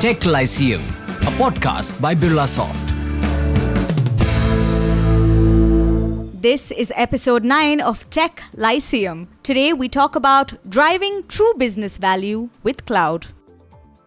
Tech Lyceum, a podcast by Birlasoft. This is episode 9 of Tech Lyceum. Today we talk about driving true business value with cloud.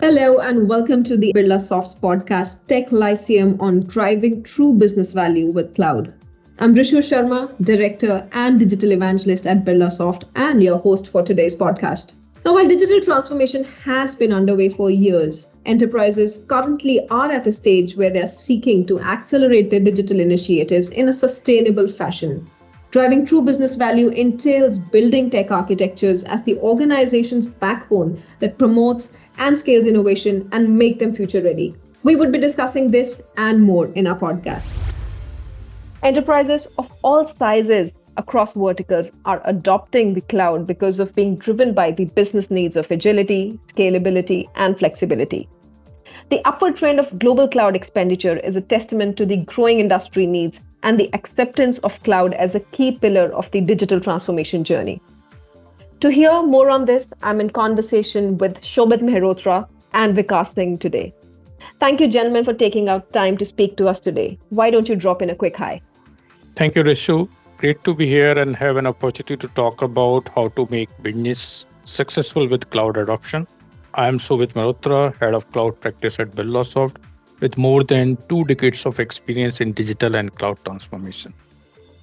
Hello and welcome to the Birlasoft's podcast Tech Lyceum on driving true business value with cloud. I'm Rishu Sharma, Director and Digital Evangelist at Birlasoft and your host for today's podcast. Now, while digital transformation has been underway for years, enterprises currently are at a stage where they're seeking to accelerate their digital initiatives in a sustainable fashion. Driving true business value entails building tech architectures as the organization's backbone that promotes and scales innovation and make them future ready. We would be discussing this and more in our podcast. Enterprises of all sizes across verticals are adopting the cloud because of being driven by the business needs of agility, scalability, and flexibility. The upward trend of global cloud expenditure is a testament to the growing industry needs and the acceptance of cloud as a key pillar of the digital transformation journey. To hear more on this, I'm in conversation with Shobit Mehrotra and Vikas Singh today. Thank you, gentlemen, for taking out time to speak to us today. Why don't you drop in a quick hi? Thank you, Rishu. Great to be here and have an opportunity to talk about how to make business successful with cloud adoption. I am Shobit Mehrotra, head of cloud practice at Birlasoft, with more than two decades of experience in digital and cloud transformation.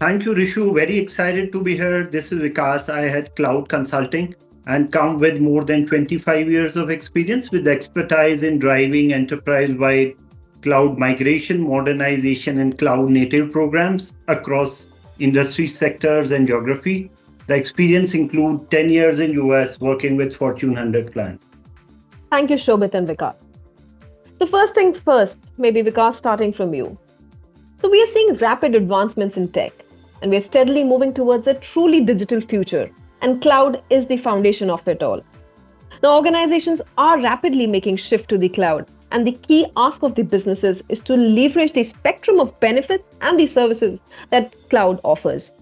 Thank you, Rishu. Very excited to be here. This is Vikas. I had cloud consulting and come with more than 25 years of experience with expertise in driving enterprise wide cloud migration, modernization, and cloud native programs across industry sectors and geography. The experience include 10 years in US working with Fortune 100 clients. Thank you, Shobit and Vikas. So first thing first, maybe Vikas starting from you. So we are seeing rapid advancements in tech and we are steadily moving towards a truly digital future and cloud is the foundation of it all. Now organizations are rapidly making shift to the cloud and the key ask of the businesses is to leverage the spectrum of benefits and the services that cloud offers.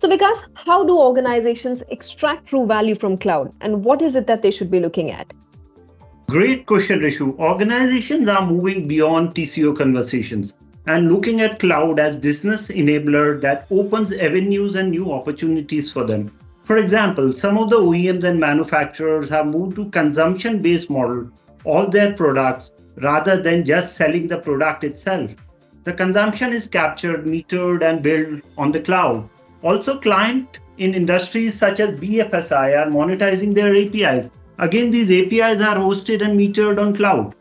So, Vikas, how do organizations extract true value from cloud and what is it that they should be looking at? Great question, Rishu. Organizations are moving beyond TCO conversations and looking at cloud as business enabler that opens avenues and new opportunities for them. For example, some of the OEMs and manufacturers have moved to consumption based model of their products rather than just selling the product itself. The consumption is captured, metered, and billed on the cloud. Also, client in industries such as BFSI are monetizing their APIs. Again, these APIs are hosted and metered on cloud.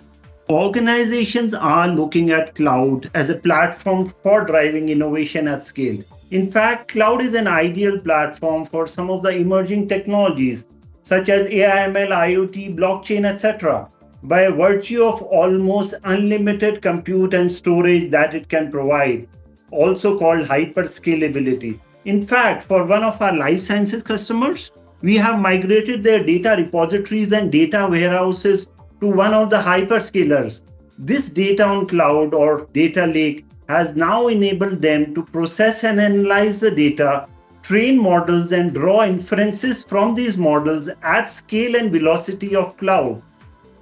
Organizations are looking at cloud as a platform for driving innovation at scale. In fact, cloud is an ideal platform for some of the emerging technologies such as AI, ML, IoT, blockchain, etc by virtue of almost unlimited compute and storage that it can provide, also called hyperscalability. In fact, for one of our life sciences customers, we have migrated their data repositories and data warehouses to one of the hyperscalers. This data on cloud or data lake has now enabled them to process and analyze the data, train models, and draw inferences from these models at scale and velocity of cloud.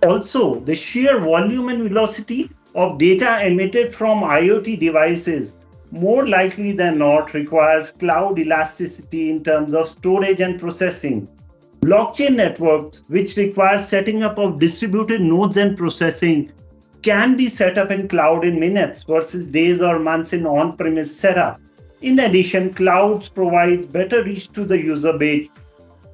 Also, the sheer volume and velocity of data emitted from IoT devices more likely than not requires cloud elasticity in terms of storage and processing. Blockchain networks, which require setting up of distributed nodes and processing, can be set up in cloud in minutes versus days or months in on-premise setup. In addition, clouds provides better reach to the user base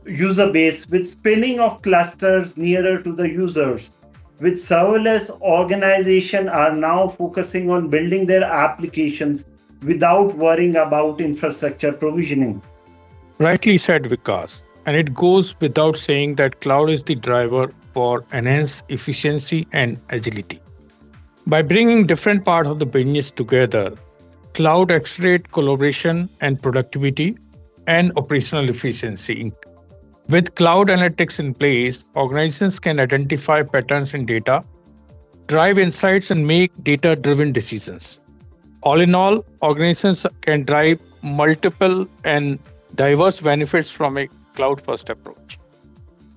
user base with spinning of clusters nearer to the users. With serverless organizations are now focusing on building their applications without worrying about infrastructure provisioning. Rightly said, Vikas. And it goes without saying that cloud is the driver for enhanced efficiency and agility. By bringing different parts of the business together, cloud accelerates collaboration and productivity and operational efficiency, with cloud analytics in place, organizations can identify patterns in data, drive insights, and make data driven decisions. All in all, organizations can drive multiple and diverse benefits from a cloud first approach.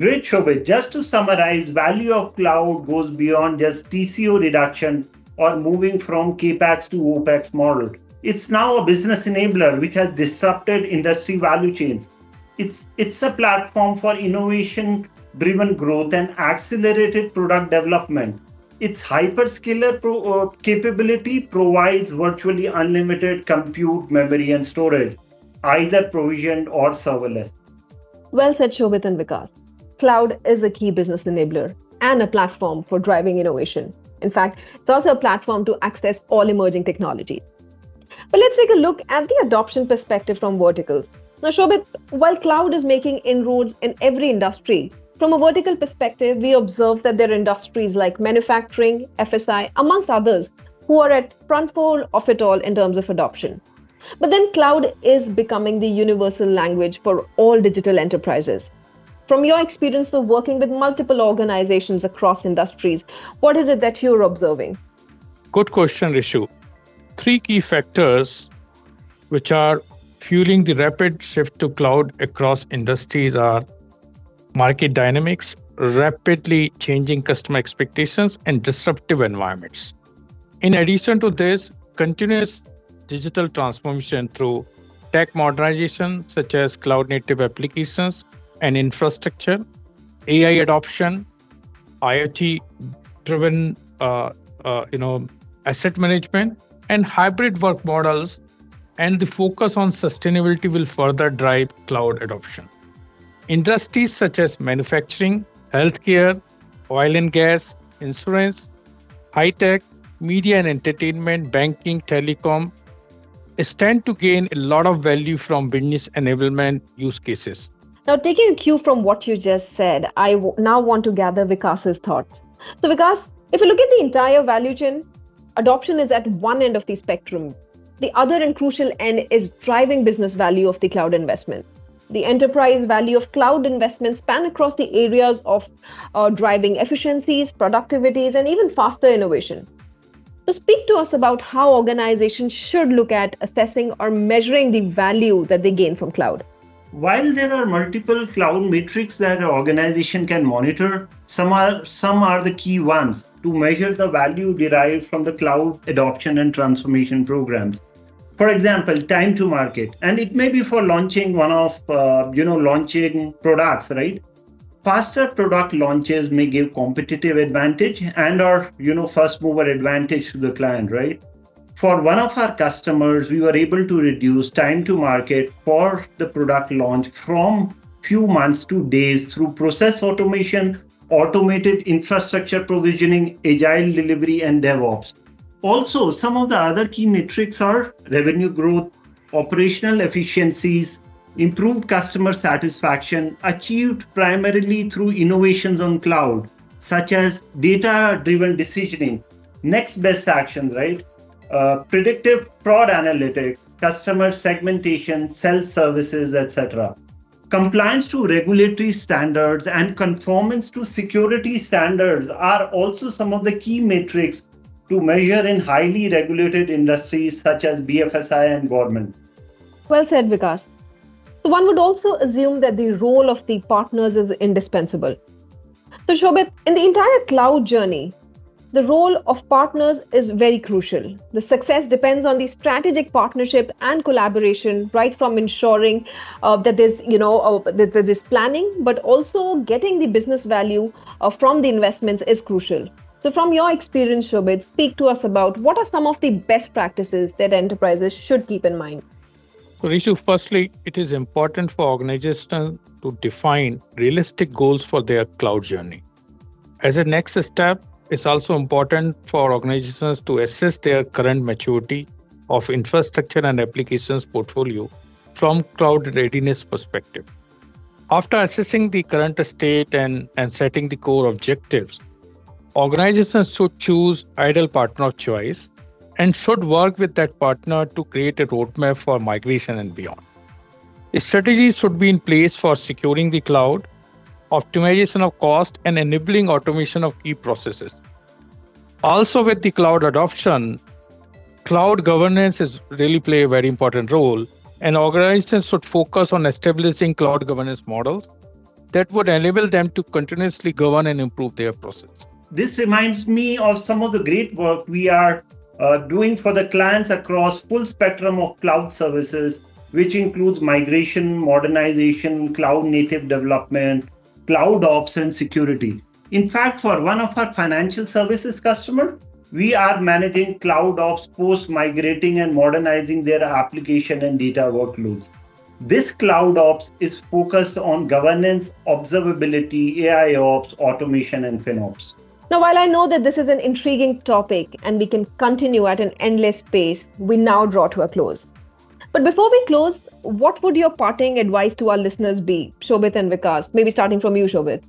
Great, Shobit. Just to summarize, value of cloud goes beyond just TCO reduction or moving from CAPEX to OPEX model. It's now a business enabler which has disrupted industry value chains. It's, it's a platform for innovation driven growth and accelerated product development. Its hyperscaler pro, uh, capability provides virtually unlimited compute, memory, and storage, either provisioned or serverless. Well said, Shobit and Vikas cloud is a key business enabler and a platform for driving innovation. In fact, it's also a platform to access all emerging technologies. But let's take a look at the adoption perspective from verticals. Now, Shobit, while cloud is making inroads in every industry, from a vertical perspective, we observe that there are industries like manufacturing, FSI, amongst others, who are at front pole of it all in terms of adoption. But then cloud is becoming the universal language for all digital enterprises. From your experience of working with multiple organizations across industries, what is it that you're observing? Good question, Rishu. Three key factors which are fueling the rapid shift to cloud across industries are market dynamics, rapidly changing customer expectations, and disruptive environments. In addition to this, continuous digital transformation through tech modernization, such as cloud native applications, and infrastructure, AI adoption, IoT driven uh, uh, you know asset management and hybrid work models and the focus on sustainability will further drive cloud adoption. Industries such as manufacturing, healthcare, oil and gas, insurance, high tech, media and entertainment, banking, telecom stand to gain a lot of value from business enablement use cases. Now, taking a cue from what you just said, I w- now want to gather Vikas's thoughts. So, Vikas, if you look at the entire value chain, adoption is at one end of the spectrum. The other and crucial end is driving business value of the cloud investment. The enterprise value of cloud investments span across the areas of uh, driving efficiencies, productivities, and even faster innovation. So, speak to us about how organizations should look at assessing or measuring the value that they gain from cloud. While there are multiple cloud metrics that an organization can monitor, some are some are the key ones to measure the value derived from the cloud adoption and transformation programs. For example, time to market, and it may be for launching one of uh, you know launching products, right? Faster product launches may give competitive advantage and or you know first mover advantage to the client, right? for one of our customers, we were able to reduce time to market for the product launch from few months to days through process automation, automated infrastructure provisioning, agile delivery, and DevOps. Also, some of the other key metrics are revenue growth, operational efficiencies, improved customer satisfaction, achieved primarily through innovations on cloud, such as data driven decisioning, next best actions, right? Uh, predictive fraud analytics, customer segmentation, self services, etc. Compliance to regulatory standards and conformance to security standards are also some of the key metrics to measure in highly regulated industries such as BFSI and government. Well said, Vikas. So one would also assume that the role of the partners is indispensable. So, Shobit, in the entire cloud journey, the role of partners is very crucial. The success depends on the strategic partnership and collaboration, right from ensuring uh, that there's, you know, uh, that there's planning, but also getting the business value uh, from the investments is crucial. So, from your experience, Shobit, speak to us about what are some of the best practices that enterprises should keep in mind. So, Rishu, firstly, it is important for organizations to define realistic goals for their cloud journey. As a next step, it's also important for organizations to assess their current maturity of infrastructure and applications portfolio from cloud readiness perspective. After assessing the current state and, and setting the core objectives, organizations should choose ideal partner of choice and should work with that partner to create a roadmap for migration and beyond. Strategies should be in place for securing the cloud optimization of cost, and enabling automation of key processes. Also, with the cloud adoption, cloud governance is really play a very important role, and organizations should focus on establishing cloud governance models that would enable them to continuously govern and improve their process. This reminds me of some of the great work we are uh, doing for the clients across full spectrum of cloud services, which includes migration, modernization, cloud native development, cloud ops, and security. In fact, for one of our financial services customer, we are managing cloud ops post migrating and modernizing their application and data workloads. This cloud ops is focused on governance, observability, AI ops, automation, and FinOps. Now, while I know that this is an intriguing topic and we can continue at an endless pace, we now draw to a close. But before we close, what would your parting advice to our listeners be, Shobit and Vikas? Maybe starting from you, Shobit.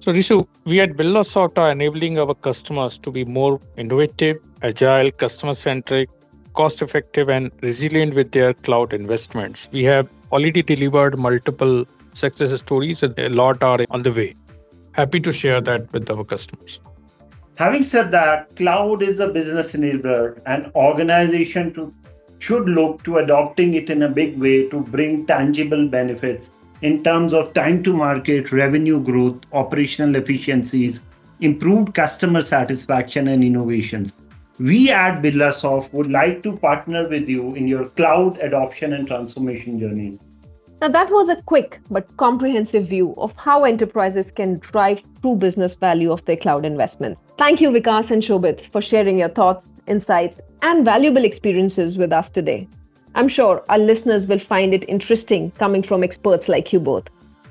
So, Rishu, we at Birlasoft are enabling our customers to be more innovative, agile, customer centric, cost effective and resilient with their cloud investments. We have already delivered multiple success stories and a lot are on the way. Happy to share that with our customers. Having said that, cloud is a business enabler and organization to, should look to adopting it in a big way to bring tangible benefits in terms of time to market, revenue growth, operational efficiencies, improved customer satisfaction and innovations we at Birlasoft would like to partner with you in your cloud adoption and transformation journeys. Now, that was a quick but comprehensive view of how enterprises can drive true business value of their cloud investments. Thank you, Vikas and Shobit, for sharing your thoughts, insights, and valuable experiences with us today. I'm sure our listeners will find it interesting coming from experts like you both.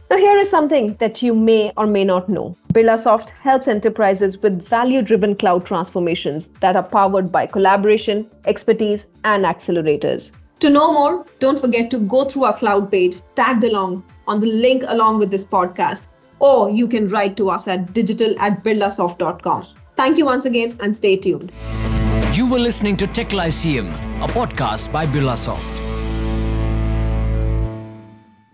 Now, here is something that you may or may not know. Birlasoft helps enterprises with value driven cloud transformations that are powered by collaboration, expertise, and accelerators. To know more, don't forget to go through our cloud page tagged along on the link along with this podcast, or you can write to us at digital at birlasoft.com. Thank you once again and stay tuned. You were listening to Tech Lyceum, a podcast by Birlasoft.